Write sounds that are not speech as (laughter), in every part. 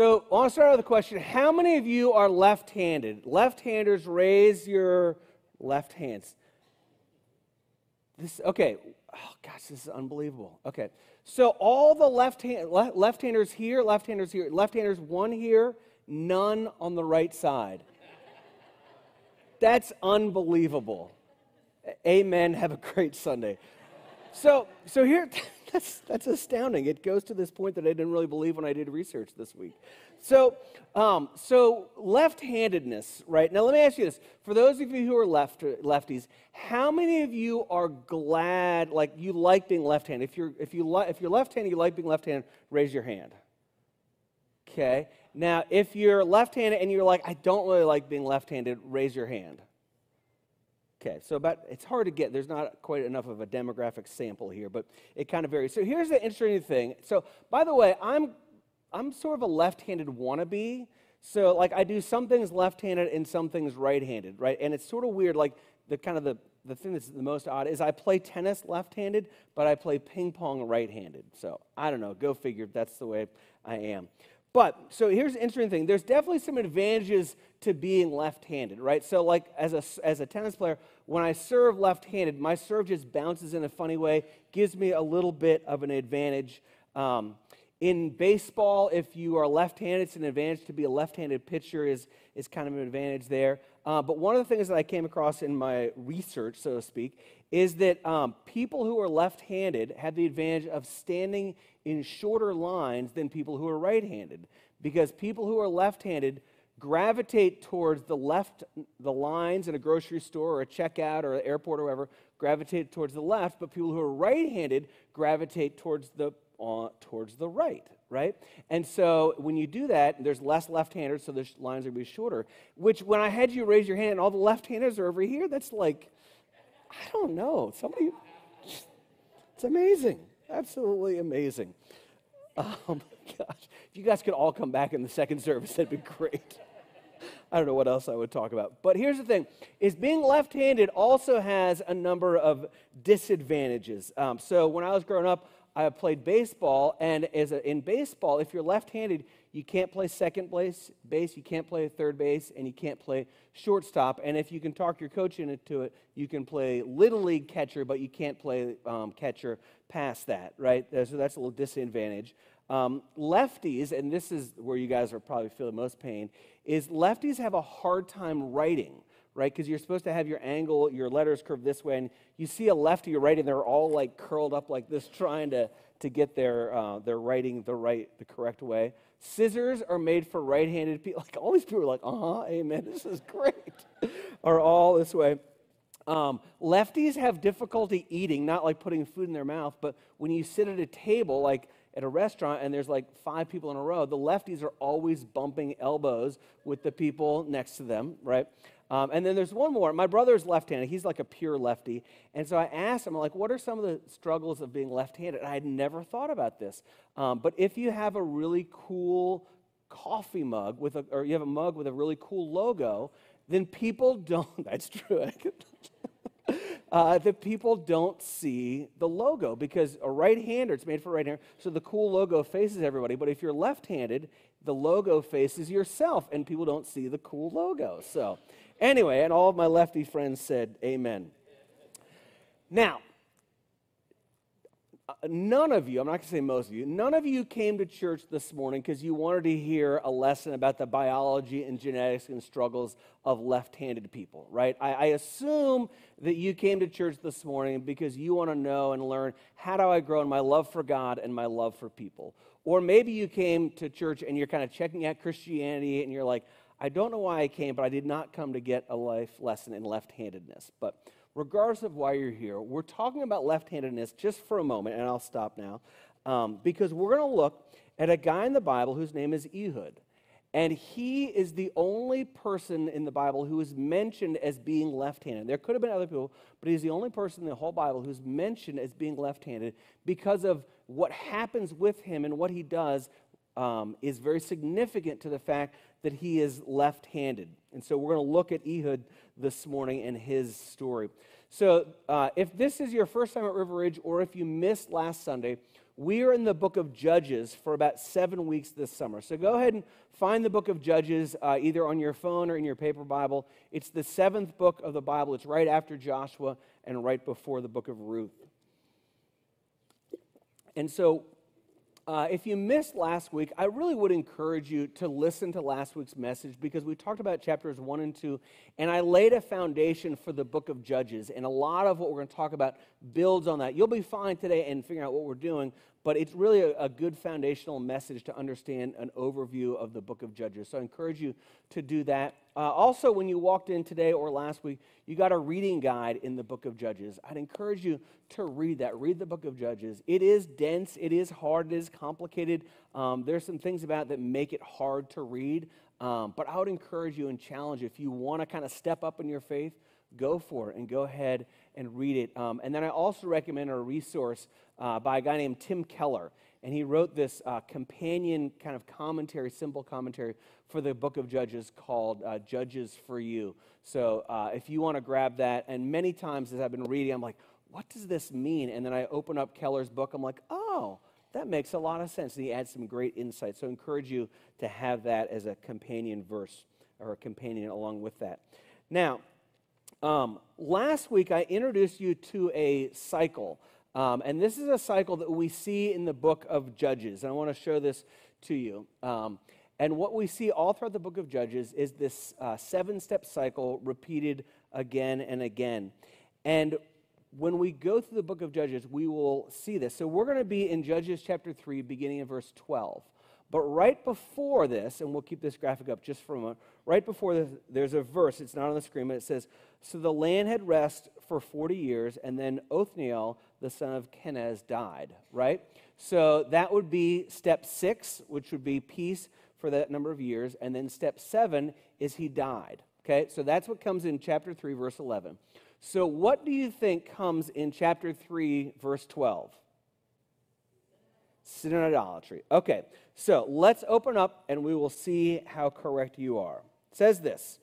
So I want to start out with a question. How many of you are left handed? Left handers, raise your left hands. This, okay. Oh, gosh, this is unbelievable. Okay. So all the left hand, left handers here, left handers here, left handers one here, none on the right side. That's unbelievable. Amen. Have a great Sunday. So, so here, (laughs) (laughs) that's, that's astounding. It goes to this point that I didn't really believe when I did research this week. So, um, so left-handedness, right? Now, let me ask you this: for those of you who are left lefties, how many of you are glad, like you like being left-handed? If you're if you li- if you're left-handed, you like being left-handed. Raise your hand. Okay. Now, if you're left-handed and you're like, I don't really like being left-handed, raise your hand. Okay, so about it's hard to get. There's not quite enough of a demographic sample here, but it kind of varies. So here's the interesting thing. So by the way, I'm I'm sort of a left-handed wannabe. So like I do some things left-handed and some things right-handed, right? And it's sort of weird. Like the kind of the the thing that's the most odd is I play tennis left-handed, but I play ping pong right-handed. So I don't know. Go figure. That's the way I am. But so here's the interesting thing. There's definitely some advantages to being left-handed, right? So like as a as a tennis player, when I serve left-handed, my serve just bounces in a funny way, gives me a little bit of an advantage. Um, in baseball, if you are left-handed, it's an advantage to be a left-handed pitcher. is is kind of an advantage there. Uh, but one of the things that I came across in my research, so to speak, is that um, people who are left handed have the advantage of standing in shorter lines than people who are right handed. Because people who are left handed gravitate towards the left, the lines in a grocery store or a checkout or an airport or wherever, gravitate towards the left, but people who are right handed gravitate towards the, uh, towards the right right? And so when you do that, there's less left-handers, so the lines are going to be shorter. Which, when I had you raise your hand, and all the left-handers are over here. That's like, I don't know. Somebody, it's amazing, absolutely amazing. Oh my (laughs) gosh! If you guys could all come back in the second service, that'd be great. I don't know what else I would talk about. But here's the thing is being left-handed also has a number of disadvantages. Um, so when I was growing up, I played baseball, and as a, in baseball, if you're left-handed, you can't play second base, base, you can't play third base, and you can't play shortstop. And if you can talk your coach into it, you can play little league catcher, but you can't play um, catcher past that, right? So that's a little disadvantage. Um, lefties, and this is where you guys are probably feeling most pain, is lefties have a hard time writing right? Because you're supposed to have your angle, your letters curved this way, and you see a lefty and they're all like curled up like this, (laughs) trying to, to get their, uh, their writing the right, the correct way. Scissors are made for right-handed people. (laughs) Like all these people are like, uh-huh, amen, this is great. (laughs) are all this way. Um, lefties have difficulty eating, not like putting food in their mouth, but when you sit at a table, like at a restaurant and there's like five people in a row, the lefties are always bumping elbows with the people next to them, right? Um, and then there's one more. My brother's left-handed. He's like a pure lefty. And so I asked him, like, what are some of the struggles of being left-handed? I had never thought about this. Um, but if you have a really cool coffee mug with a, or you have a mug with a really cool logo, then people (laughs) don't. That's true. Uh, the people don't see the logo because a right-hander, it's made for right-hander, so the cool logo faces everybody. But if you're left-handed, the logo faces yourself, and people don't see the cool logo. So Anyway, and all of my lefty friends said, Amen. Now, Uh, none of you, I'm not going to say most of you, none of you came to church this morning because you wanted to hear a lesson about the biology and genetics and struggles of left handed people, right? I, I, assume that you came to church this morning because you want to know and learn how do I grow in my love for God and my love for people. Or maybe you came to church and you're kind of checking out Christianity and you're like, I don't know why I came, but I did not come to get a life lesson in left handedness. But regardless of why you're here, we're talking about left handedness just for a moment, and I'll stop now, um, because we're going to look at a guy in the Bible whose name is Ehud. And he is the only person in the Bible who is mentioned as being left handed. There could have been other people, but he's the only person in the whole Bible who's mentioned as being left handed because of what happens with him and what he does um, is very significant to the fact that he is left handed. And so we're going to look at Ehud this morning in his story. So uh, if this is your first time at River Ridge, or if you missed last Sunday, We are in the book of Judges for about seven weeks this summer. So go ahead and find the book of Judges uh, either on your phone or in your paper Bible. It's the seventh book of the Bible, it's right after Joshua and right before the book of Ruth. And so uh, if you missed last week, I really would encourage you to listen to last week's message because we talked about chapters 1 and 2, and I laid a foundation for the book of Judges. And a lot of what we're going to talk about builds on that. You'll be fine today in figuring out what we're doing, but it's really a, a, good foundational message to understand an overview of the book of Judges. So I encourage you to do that. Uh, also, when you walked in today or last week, you got a reading guide in the book of Judges. I'd encourage you to read that. Read the book of Judges. It is dense, it is hard, it is complicated. Um, there's some things about that make it hard to read. Um, but I would encourage you and challenge you if you want to kind of step up in your faith, go for it and go ahead and read it. Um, and then I also recommend a resource uh, by a guy named Tim Keller. And he wrote this uh, companion kind of commentary, simple commentary for the book of Judges called uh, Judges for You. So uh, if you want to grab that, and many times as I've been reading, I'm like, what does this mean? And then I open up Keller's book, I'm like, oh, that makes a lot of sense. And he adds some great insight. So I encourage you to have that as a companion verse or a companion along with that. Now, um, last week, I introduced you to a cycle. Um, and this is a cycle that we see in the book of Judges. And I want to show this to you. Um, and what we see all throughout the book of Judges is this uh, seven step cycle repeated again and again. And when we go through the book of Judges, we will see this. So we're going to be in Judges chapter 3, beginning in verse 12. But right before this, and we'll keep this graphic up just for a moment, right before this, there's a verse, it's not on the screen, but it says, So the land had rest for 40 years, and then Othniel, the son of Kenaz, died, right? So that would be step six, which would be peace for that number of years. And then step seven is he died, okay? So that's what comes in chapter 3, verse 11. So what do you think comes in chapter 3, verse 12? Sin and idolatry. Okay, so let's open up and we will see how correct you are. It says this.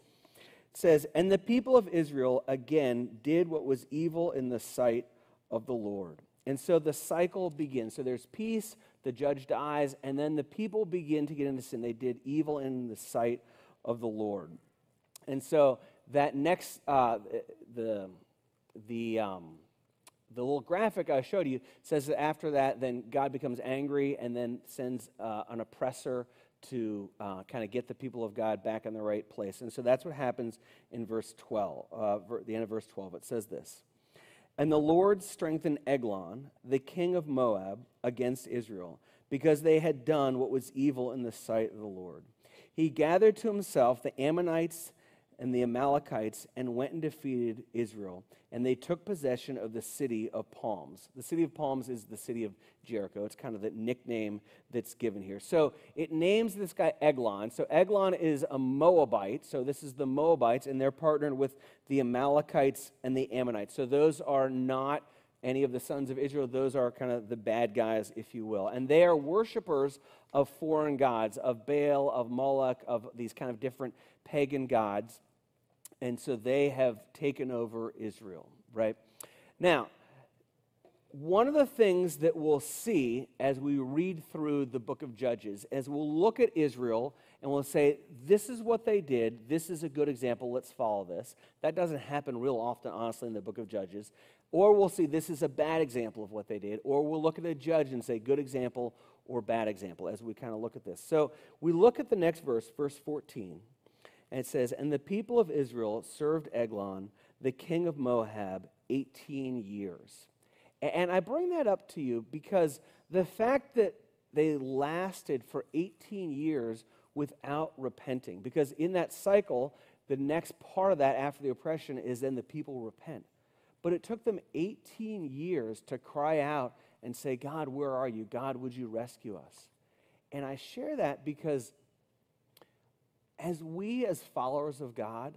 Says, And the people of Israel again did what was evil in the sight of the Lord. And so the cycle begins. So there's peace, the judge dies, and then the people begin to get into sin. They did evil in the sight of the Lord. And so that next, uh, the, the, um, the little graphic I showed you says that after that, then God becomes angry and then sends uh, an oppressor to uh, kind of get the people of God back in the right place. And so that's what happens in verse 12, uh, the end of verse 12. It says this And the Lord strengthened Eglon, the king of Moab, against Israel, because they had done what was evil in the sight of the Lord. He gathered to himself the Ammonites and the Amalekites and went and defeated Israel. And they took possession of the city of palms. The city of palms is the city of Jericho. It's kind of the nickname that's given here. So it names this guy Eglon. So Eglon is a Moabite. So this is the Moabites, and they're partnered with the Amalekites and the Ammonites. So those are not any of the sons of Israel. Those are kind of the bad guys, if you will. And they are worshipers of foreign gods, of Baal, of Moloch, of these kind of different pagan gods. And so they have taken over Israel, right? Now, one of the things that we'll see as we read through the book of Judges, as we'll look at Israel and we'll say, this is what they did, this is a good example, let's follow this. That doesn't happen real often, honestly, in the book of Judges. Or we'll see this is a bad example of what they did. Or we'll look at a judge and say, good example or bad example, as we kind of look at this. So we look at the next verse, verse 14. And it says, And the people of Israel served Eglon, the king of Moab, 18 years. And I bring that up to you because the fact that they lasted for 18 years without repenting, because in that cycle, the next part of that after the oppression is then the people repent. But it took them 18 years to cry out and say, God, where are you? God, would you rescue us? And I share that because as we, as followers of God,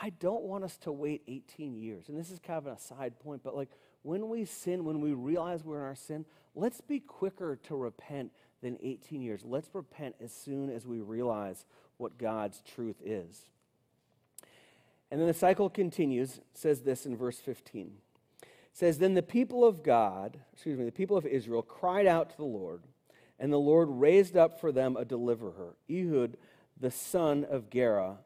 I don't want us to wait 18 years. And this is kind of a side point, but like when we sin, when we realize we're in our sin, let's be quicker to repent than 18 years. Let's repent as soon as we realize what God's truth is. And then the cycle continues, says this in verse 15. It says, Then the people of God, excuse me, the people of Israel cried out to the Lord, and the Lord raised up for them a deliverer, Ehud, the son of Gera,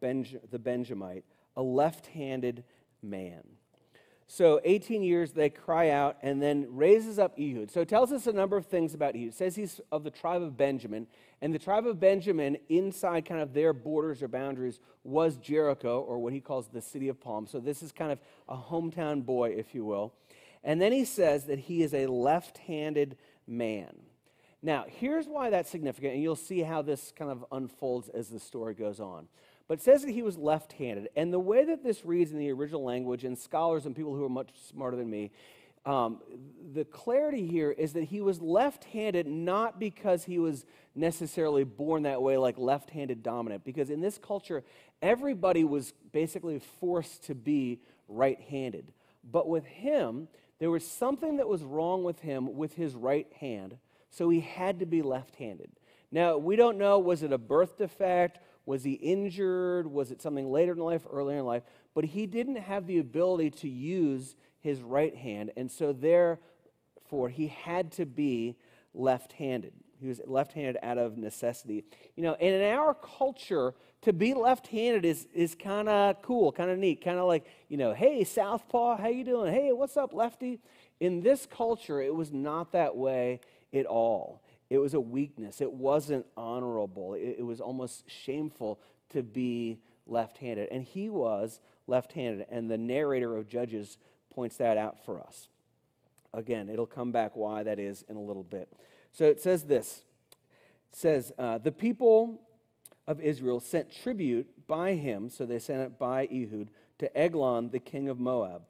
Benj- the Benjamite, a left handed man. So 18 years they cry out and then raises up Ehud. So it tells us a number of things about Ehud. It says he's of the tribe of Benjamin. And the tribe of Benjamin, inside kind of their borders or boundaries, was Jericho, or what he calls the city of palms. So this is kind of a hometown boy, if you will. And then he says that he is a left handed man. Now, here's why that's significant, and you'll see how this kind of unfolds as the story goes on. But it says that he was left handed. And the way that this reads in the original language, and scholars and people who are much smarter than me, um, the clarity here is that he was left handed not because he was necessarily born that way, like left handed dominant, because in this culture, everybody was basically forced to be right handed. But with him, there was something that was wrong with him with his right hand, so he had to be left handed. Now, we don't know was it a birth defect? Was he injured? Was it something later in life, earlier in life? But he didn't have the ability to use his right hand, and so therefore he had to be left handed. He was left handed out of necessity. You know, and in our culture, to be left handed is, is kind of cool, kind of neat, kind of like, you know, hey, Southpaw, how you doing? Hey, what's up, lefty? In this culture, it was not that way at all. It was a weakness. It wasn't honorable. It, it was almost shameful to be left handed. And he was left handed. And the narrator of Judges points that out for us. Again, it'll come back why that is in a little bit. So it says this it says, uh, The people of Israel sent tribute by him, so they sent it by Ehud, to Eglon, the king of Moab.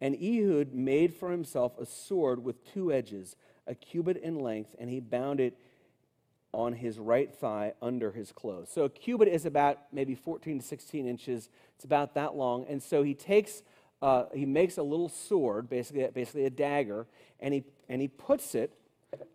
And Ehud made for himself a sword with two edges a cubit in length, and he bound it on his right thigh under his clothes. So a cubit is about maybe 14 to 16 inches. It's about that long. And so he takes, uh, he makes a little sword, basically, basically a dagger, and he, and he puts it,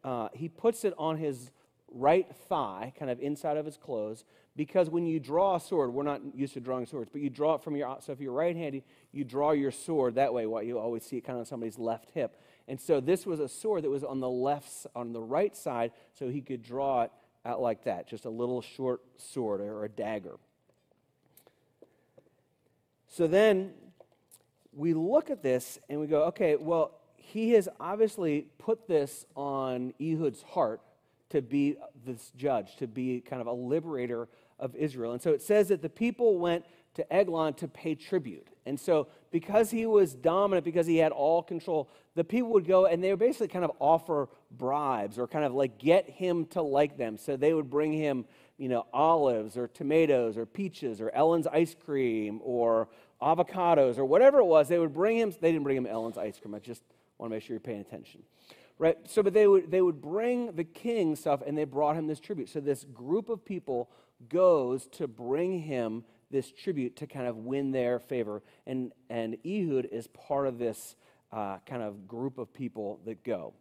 uh, he puts it on his right thigh, kind of inside of his clothes, because when you draw a sword, we're not used to drawing swords, but you draw it from your, so if you're right-handed, you draw your sword that way, what you always see it kind of on somebody's left hip. And so this was a sword that was on the left, on the right side, so he could draw it out like that, just a little short sword or a dagger. So then we look at this and we go, okay, well, he has obviously put this on Ehud's heart to be this judge, to be kind of a liberator of Israel. And so it says that the people went to Eglon to pay tribute. And so, because he was dominant, because he had all control, the people would go and they would basically kind of offer bribes or kind of like get him to like them. So they would bring him, you know, olives or tomatoes or peaches or Ellen's ice cream or avocados or whatever it was. They would bring him, they didn't bring him Ellen's ice cream. I just want to make sure you're paying attention. Right? So, but they would, they would bring the king stuff and they brought him this tribute. So this group of people goes to bring him this tribute to kind of win their favor. And, and Ehud is part of this uh, kind of group of people that go.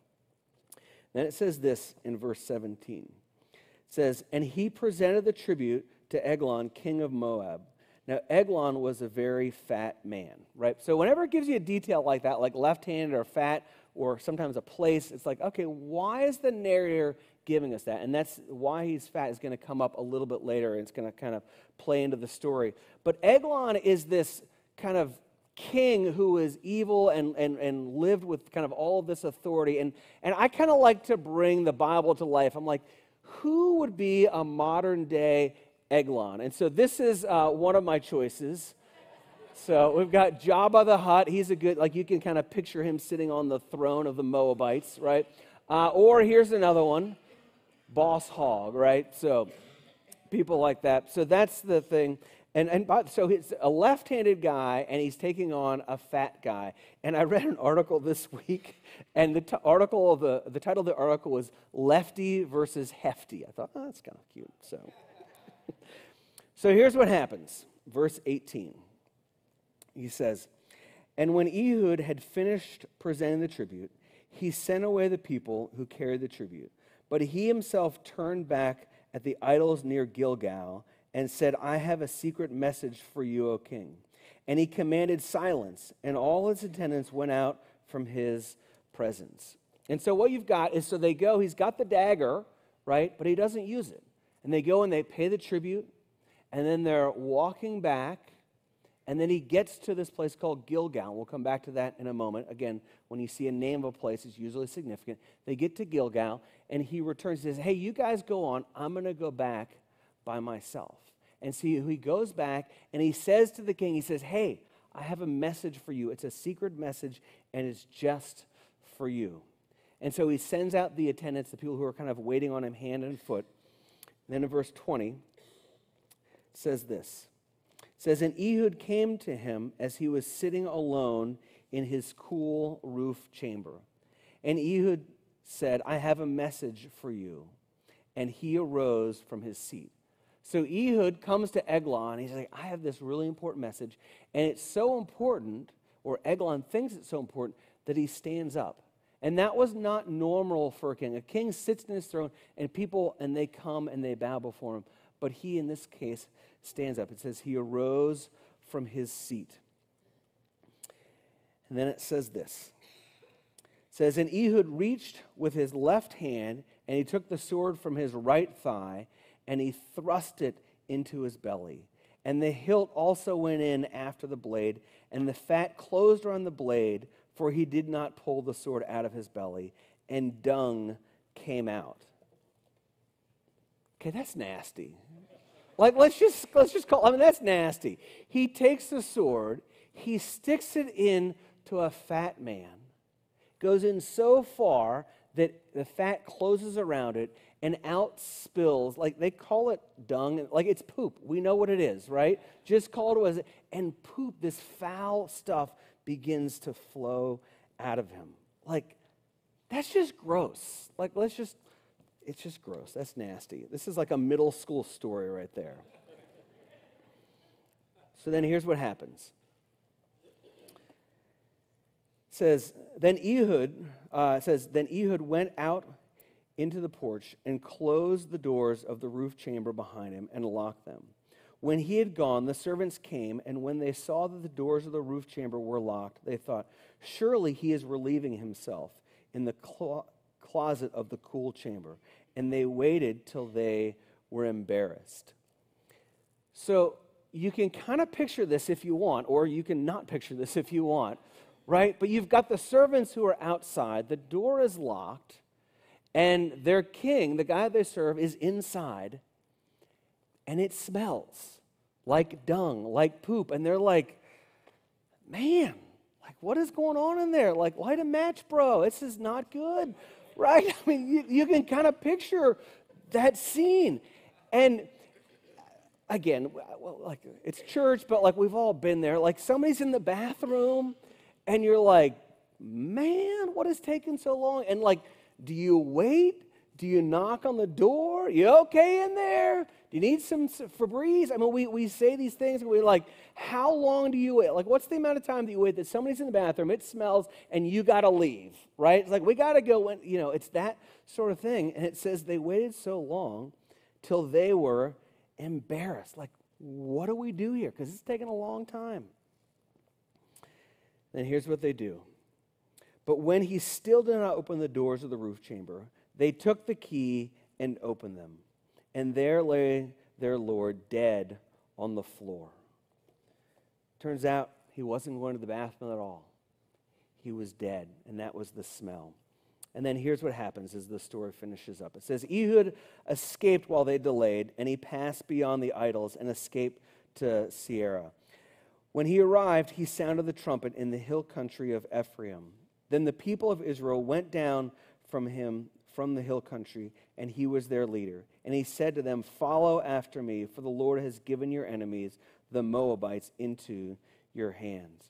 Then it says this in verse 17. It says, And he presented the tribute to Eglon, king of Moab. Now, Eglon was a very fat man, right? So, whenever it gives you a detail like that, like left handed or fat, or sometimes a place, it's like, okay, why is the narrator giving us that. And that's why he's fat is going to come up a little bit later and it's going to kind of play into the story. But Eglon is this kind of king who is evil and, and, and lived with kind of all of this authority. And, and I kind of like to bring the Bible to life. I'm like, who would be a modern day Eglon? And so this is uh, one of my choices. So we've got Jabba the Hutt. He's a good, like you can kind of picture him sitting on the throne of the Moabites, right? Uh, or here's another one Boss Hogg, right? So people like that. So that's the thing. And, and so he's a left handed guy, and he's taking on a fat guy. And I read an article this (laughs) week, and the t- article of the, the title of the article was Lefty versus Hefty. I thought, oh, that's kind of cute. So, (laughs) so here's what happens. Verse 18. He says, And when Ehud had finished presenting the tribute, he sent away the people who carried the tribute. But he himself turned back at the idols near Gilgal and said, I have a secret message for you, O king. And he commanded silence, and all his attendants went out from his presence. And so what you've got is so they go, he's got the dagger, right? But he doesn't use it. And they go and they pay the tribute, and then they're walking back, and then he gets to this place called Gilgal. We'll come back to that in a moment. Again, when you see a name of a place, it's usually significant. They get to Gilgal, and he returns and says, Hey, you guys go on. I'm going to go back by myself. And see, he goes back and he says to the king, He says, Hey, I have a message for you. It's a secret message, and it's just for you. And so he sends out the attendants, the people who are kind of waiting on him hand and foot. And then in verse 20, it says this. Says, And Ehud came to him as he was sitting alone in his cool roof chamber. And Ehud said, I have a message for you. And he arose from his seat. So Ehud comes to Eglon. He's like, I have this really important message. And it's so important, or Eglon thinks it's so important, that he stands up. And that was not normal for a king. A king sits in his throne, and people, and they come and they bow before him. But he, in this case, stands up. It says, He arose from his seat. And then it says this it says, And Ehud reached with his left hand, and he took the sword from his right thigh, and he thrust it into his belly. And the hilt also went in after the blade, and the fat closed around the blade, for he did not pull the sword out of his belly, and dung came out. Okay, that's nasty. Like let's just let's just call I mean that's nasty. He takes the sword, he sticks it in to a fat man, goes in so far that the fat closes around it and out spills like they call it dung like it's poop. We know what it is right? Just call it was and poop this foul stuff begins to flow out of him. Like that's just gross. Like let's just it's just gross. That's nasty. This is like a middle school story right there. So then here's what happens. Says, then Ehud uh, says, then Ehud went out into the porch and closed the doors of the roof chamber behind him and locked them. When he had gone, the servants came, and when they saw that the doors of the roof chamber were locked, they thought, Surely he is relieving himself in the clo- closet of the cool chamber. And they waited till they were embarrassed. So you can kind of picture this if you want, or you can not picture this if you want right? But you've got the servants who are outside, the door is locked, and their king, the guy they serve, is inside, and it smells like dung, like poop. And they're like, man, like what is going on in there? Like, light a match, bro. This is not good, right? (laughs) I mean, you, you can kind of picture that scene. And again, well, like it's church, but like we've all been there. Like somebody's in the bathroom and you're like, man, what is taking so long? And like, do you wait? Do you knock on the door? You okay in there? Do you need some Febreze? I mean, we, we say these things and we're like, how long do you wait? Like, what's the amount of time that you wait that somebody's in the bathroom, it smells, and you got to leave, right? It's like, we got to go, when, you know, it's that sort of thing. And it says they waited so long till they were embarrassed. Like, what do we do here? Because it's taking a long time. Then here's what they do. But when he still did not open the doors of the roof chamber, they took the key and opened them. And there lay their Lord dead on the floor. Turns out he wasn't going to the bathroom at all. He was dead, and that was the smell. And then here's what happens as the story finishes up. It says Ehud escaped while they delayed, and he passed beyond the idols and escaped to Seirah. When he arrived, he sounded the trumpet in the hill country of Ephraim. Then the people of Israel went down from him from the hill country, and he was their leader. And he said to them, Follow after me, for the Lord has given your enemies, the Moabites, into your hands.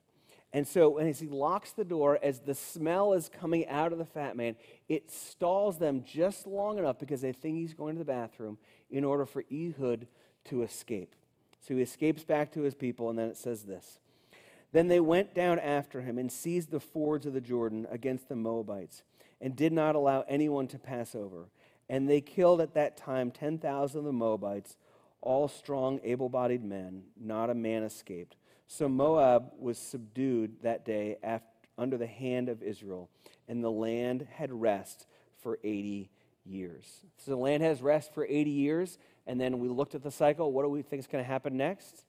And so, as he locks the door, as the smell is coming out of the fat man, it stalls them just long enough because they think he's going to the bathroom in order for Ehud to escape. So he escapes back to his people, and then it says this Then they went down after him and seized the fords of the Jordan against the Moabites, and did not allow anyone to pass over. And they killed at that time 10,000 of the Moabites, all strong, able bodied men. Not a man escaped. So Moab was subdued that day after, under the hand of Israel, and the land had rest for 80 years. So the land has rest for 80 years, and then we looked at the cycle. What do we think is going to happen next?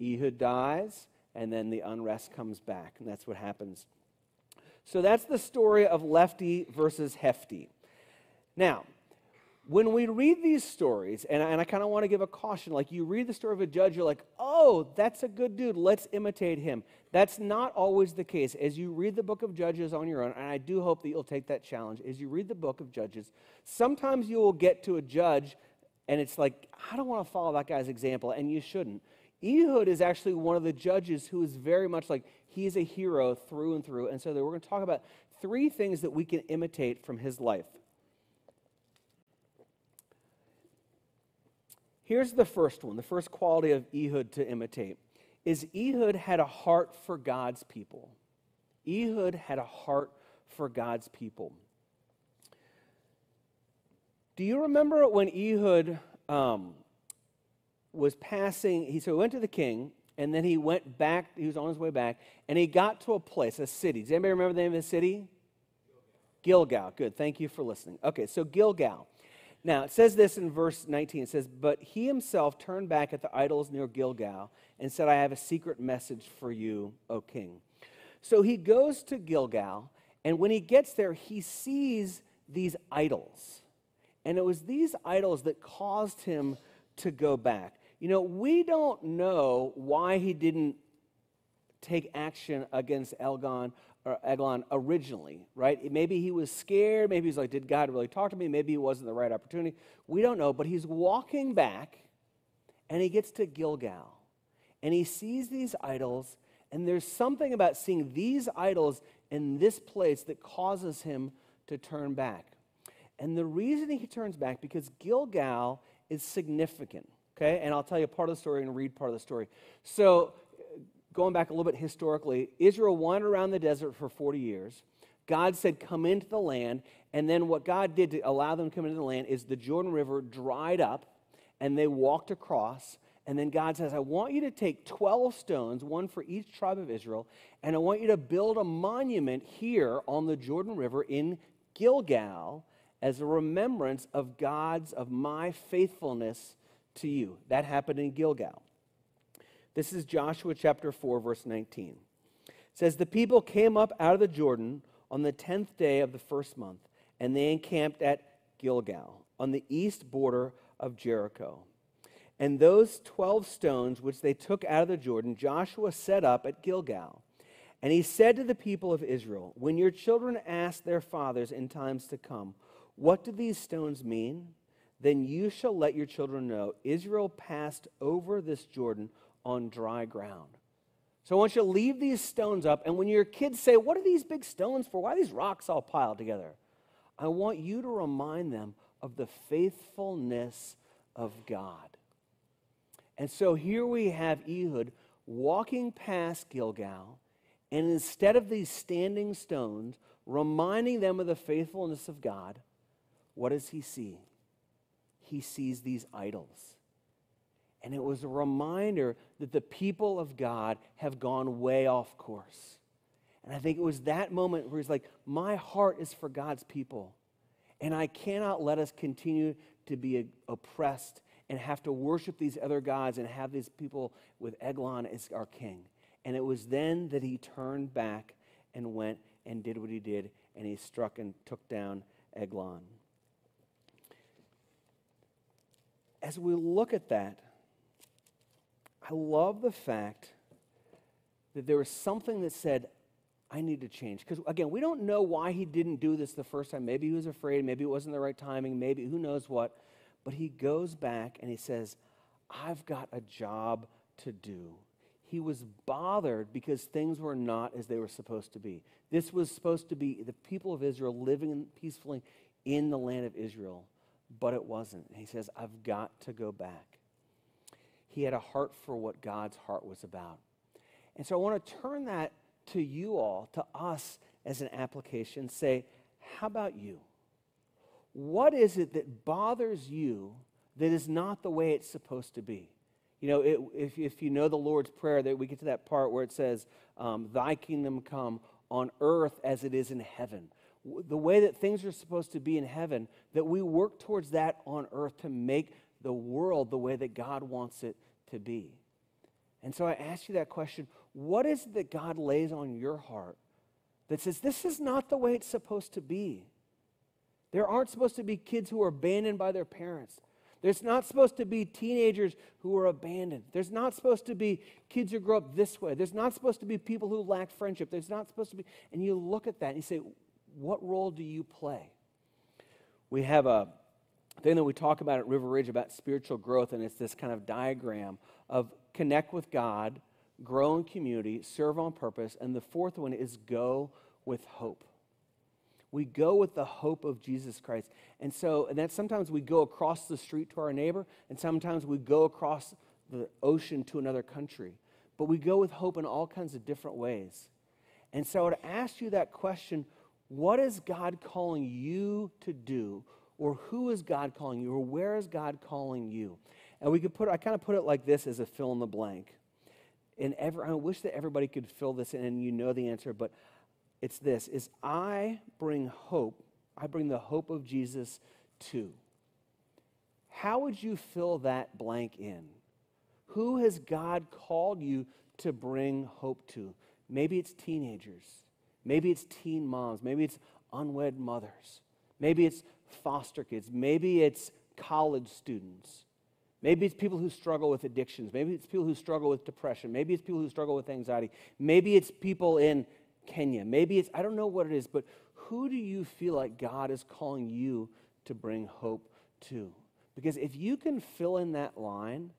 Ehud dies, and then the unrest comes back, and that's what happens. So that's the story of lefty versus hefty. Now, when we read these stories, and I, and I kind of want to give a caution, like you read the story of a judge, you're like, oh, that's a good dude, let's imitate him. That's not always the case. As you read the book of Judges on your own, and I do hope that you'll take that challenge, as you read the book of Judges, sometimes you will get to a judge, and it's like, I don't want to follow that guy's example, and you shouldn't. Ehud is actually one of the judges who is very much like he's a hero through and through. And so we're going to talk about three things that we can imitate from his life. Here's the first one, the first quality of Ehud to imitate is Ehud had a heart for God's people. Ehud had a heart for God's people. Do you remember when Ehud um, was passing? He so he went to the king, and then he went back. He was on his way back, and he got to a place, a city. Does anybody remember the name of the city? Gilgal. Gilgal. Good. Thank you for listening. Okay, so Gilgal. Now, it says this in verse 19. It says, But he himself turned back at the idols near Gilgal and said, I have a secret message for you, O king. So he goes to Gilgal, and when he gets there, he sees these idols. And it was these idols that caused him to go back. You know, we don't know why he didn't take action against Elgon Eglon originally, right? Maybe he was scared. Maybe he's like, did God really talk to me? Maybe it wasn't the right opportunity. We don't know. But he's walking back and he gets to Gilgal and he sees these idols. And there's something about seeing these idols in this place that causes him to turn back. And the reason he turns back because Gilgal is significant. Okay, and I'll tell you part of the story and read part of the story. So going back a little bit historically, Israel wandered around the desert for 40 years. God said, Come into the land. And then what God did to allow them to come into the land is the Jordan River dried up and they walked across. And then God says, I want you to take 12 stones, one for each tribe of Israel, and I want you to build a monument here on the Jordan River in Gilgal as a remembrance of God's, of my faithfulness to you. That happened in Gilgal. This is Joshua chapter 4, verse 19. It says, The people came up out of the Jordan on the 10th day of the first month, and they encamped at Gilgal, on the east border of Jericho. And those 12 stones which they took out of the Jordan, Joshua set up at Gilgal. And he said to the people of Israel, When your children ask their fathers in times to come, What do these stones mean? Then you shall let your children know Israel passed over this Jordan on dry ground. So I want you to leave these stones up, and when your kids say, What are these big stones for? Why are these rocks all piled together? I want you to remind them of the faithfulness of God. And so here we have Ehud walking past Gilgal, and instead of these standing stones, reminding them of the faithfulness of God, what does he see? He sees these idols. And it was a reminder that the people of God have gone way off course. And I think it was that moment where he's like, My heart is for God's people. And I cannot let us continue to be oppressed and have to worship these other gods and have these people with Eglon as our king. And it was then that he turned back and went and did what he did, and he struck and took down Eglon. As we look at that, I love the fact that there was something that said, I need to change. Because again, we don't know why he didn't do this the first time. Maybe he was afraid, maybe it wasn't the right timing, maybe who knows what. But he goes back and he says, I've got a job to do. He was bothered because things were not as they were supposed to be. This was supposed to be the people of Israel living peacefully in the land of Israel, but it wasn't. he says, I've got to go back he had a heart for what God's heart was about. And so I want to turn that to you all, to us as an application. Say, how about you? What is it that bothers you that is not the way it's supposed to be? You know, it, if, if you know the Lord's Prayer, that we get to that part where it says, um, Thy kingdom come on earth as it is in heaven. The way that things are supposed to be in heaven, that we work towards that on earth to make the world the way that God wants it to be. And so I ask you that question what is it that God lays on your heart that says, this is not the way it's supposed to be? There aren't supposed to be kids who are abandoned by their parents. There's not supposed to be teenagers who are abandoned. There's not supposed to be kids who grow up this way. There's not supposed to be people who lack friendship. There's not supposed to be. And you look at that and you say, what role do you play? We have a thing that we talk about at River Ridge about spiritual growth, and it's this kind of diagram of connect with God, grow in community, serve on purpose, and the fourth one is go with hope. We go with the hope of Jesus Christ. And so, and that sometimes we go across the street to our neighbor, and sometimes we go across the ocean to another country. But we go with hope in all kinds of different ways. And so I would ask you that question what is God calling you to do? Or who is God calling you? Or where is God calling you? And we could put, I kind of put it like this as a fill in the blank. And ever, I wish that everybody could fill this in and you know the answer, but it's this is I bring hope. I bring the hope of Jesus to. How would you fill that blank in? Who has God called you to bring hope to? Maybe it's teenagers. Maybe it's teen moms. Maybe it's unwed mothers. Maybe it's foster kids. Maybe it's college students. Maybe it's people who struggle with addictions. Maybe it's people who struggle with depression. Maybe it's people who struggle with anxiety. Maybe it's people in Kenya. Maybe it's, I don't know what it is, but who do you feel like God is calling you to bring hope to? Because if you can fill in that line,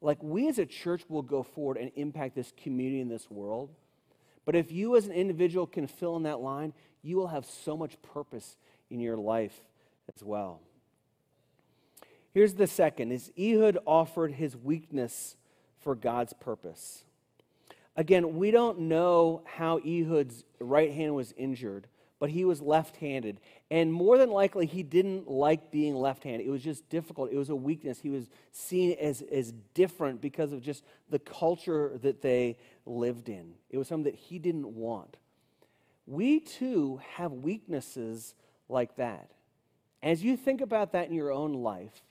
like we as a church will go forward and impact this community in this world. But if you as an individual can fill in that line, you will have so much purpose in your life as well. Here's the second is Ehud offered his weakness for God's purpose. Again, we don't know how Ehud's right hand was injured, but he was left handed. And more than likely, he didn't like being left handed. It was just difficult. It was a weakness. He was seen as, as different because of just the culture that they lived in. It was something that he didn't want. We too have weaknesses like that. As you think about that in your own life,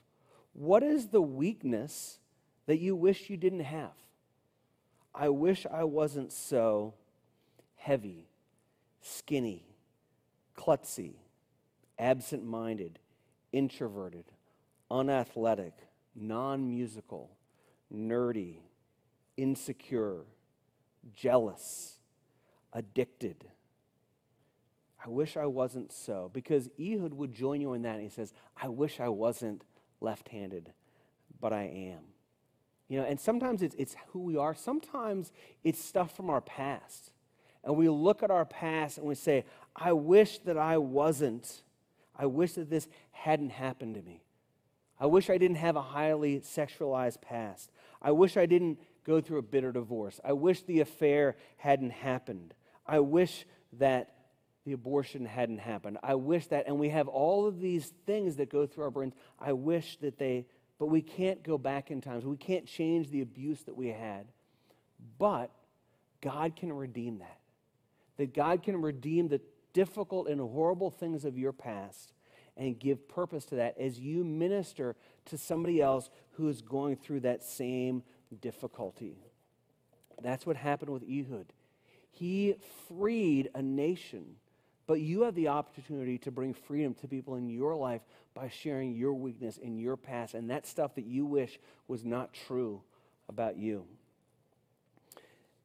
what is the weakness that you wish you didn't have? I wish I wasn't so heavy, skinny, klutzy, absent minded, introverted, unathletic, non musical, nerdy, insecure, jealous, addicted. I wish I wasn't so. Because Ehud would join you in that. He says, I wish I wasn't left handed, but I am. You know, and sometimes it's, it's who we are. Sometimes it's stuff from our past. And we look at our past and we say, I wish that I wasn't. I wish that this hadn't happened to me. I wish I didn't have a highly sexualized past. I wish I didn't go through a bitter divorce. I wish the affair hadn't happened. I wish that the abortion hadn't happened. I wish that, and we have all of these things that go through our brains. I wish that they but we can't go back in time. We can't change the abuse that we had. But God can redeem that. That God can redeem the difficult and horrible things of your past and give purpose to that as you minister to somebody else who is going through that same difficulty. That's what happened with Ehud. He freed a nation but you have the opportunity to bring freedom to people in your life by sharing your weakness in your past and that stuff that you wish was not true about you.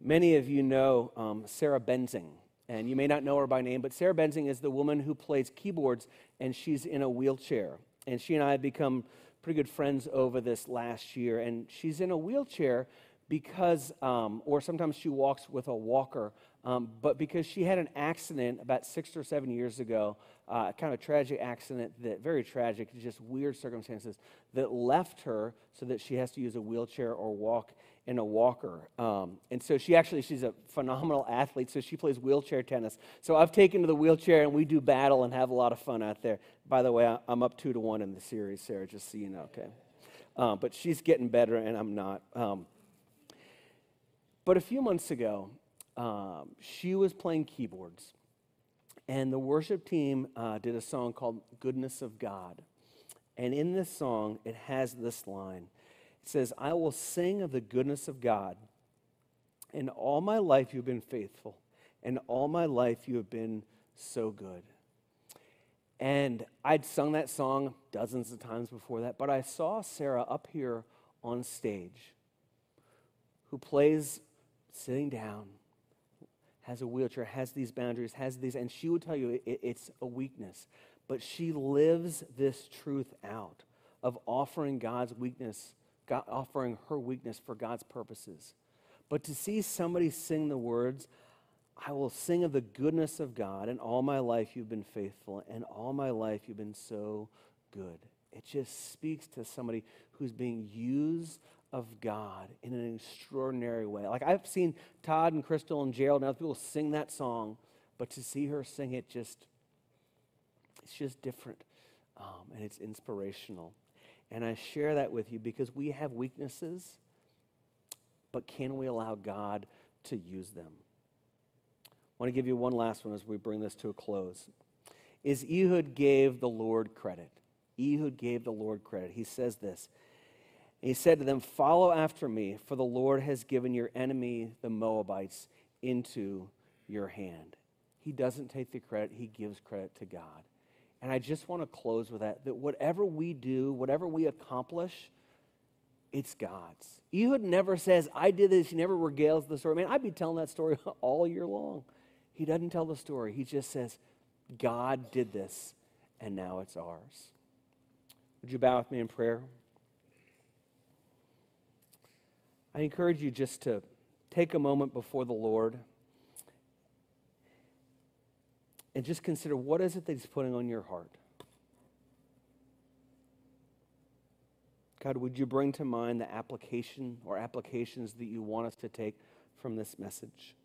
Many of you know um, Sarah Benzing, and you may not know her by name, but Sarah Benzing is the woman who plays keyboards, and she's in a wheelchair. And she and I have become pretty good friends over this last year, and she's in a wheelchair because, um, or sometimes she walks with a walker um, but because she had an accident about six or seven years ago, uh, kind of a tragic accident that very tragic, just weird circumstances that left her so that she has to use a wheelchair or walk in a walker. Um, and so she actually she's a phenomenal athlete. So she plays wheelchair tennis. So I've taken to the wheelchair and we do battle and have a lot of fun out there. By the way, I'm up two to one in the series, Sarah. Just so you know, okay. Um, but she's getting better and I'm not. Um, but a few months ago, um, she was playing keyboards. And the worship team uh, did a song called Goodness of God. And in this song, it has this line It says, I will sing of the goodness of God. In all my life, you've been faithful. And all my life, you have been so good. And I'd sung that song dozens of times before that, but I saw Sarah up here on stage who plays sitting down, has a wheelchair, has these boundaries, has these, and she would tell you it, it's a weakness. But she lives this truth out of offering God's weakness, God, offering her weakness for God's purposes. But to see somebody sing the words, I will sing of the goodness of God, and all my life you've been faithful, and all my life you've been so good. It just speaks to somebody who's being used of God in an extraordinary way. Like I've seen Todd and Crystal and Gerald and other people sing that song, but to see her sing it just, it's just different. Um, and it's inspirational. And I share that with you because we have weaknesses, but can we allow God to use them? I want to give you one last one as we bring this to a close. Is Ehud gave the Lord credit. Ehud gave the Lord credit. He says this. He said to them, Follow after me, for the Lord has given your enemy, the Moabites, into your hand. He doesn't take the credit, he gives credit to God. And I just want to close with that that whatever we do, whatever we accomplish, it's God's. Ehud never says, I did this. He never regales the story. Man, I'd be telling that story (laughs) all year long. He doesn't tell the story. He just says, God did this, and now it's ours. Would you bow with me in prayer? I encourage you just to take a moment before the Lord and just consider what is it that He's putting on your heart. God, would you bring to mind the application or applications that you want us to take from this message?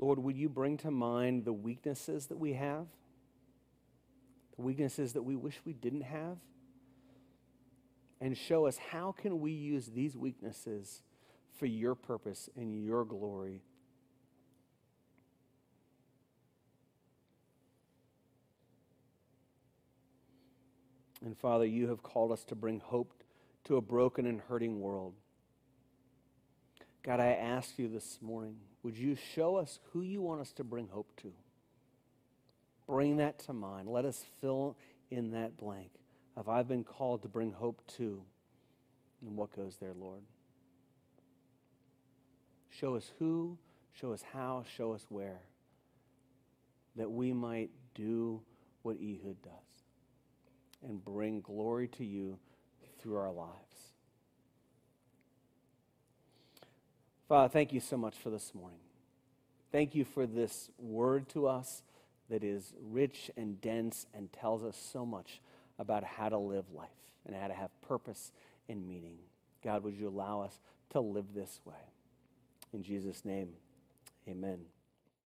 Lord, would you bring to mind the weaknesses that we have? The weaknesses that we wish we didn't have? And show us how can we use these weaknesses for your purpose and your glory. And Father, you have called us to bring hope to a broken and hurting world. God, I ask you this morning would you show us who you want us to bring hope to? Bring that to mind. Let us fill in that blank of I've been called to bring hope to. And what goes there, Lord? Show us who, show us how, show us where, that we might do what Ehud does and bring glory to you through our lives. Father, thank you so much for this morning. Thank you for this word to us that is rich and dense and tells us so much about how to live life and how to have purpose and meaning. God, would you allow us to live this way? In Jesus' name, amen.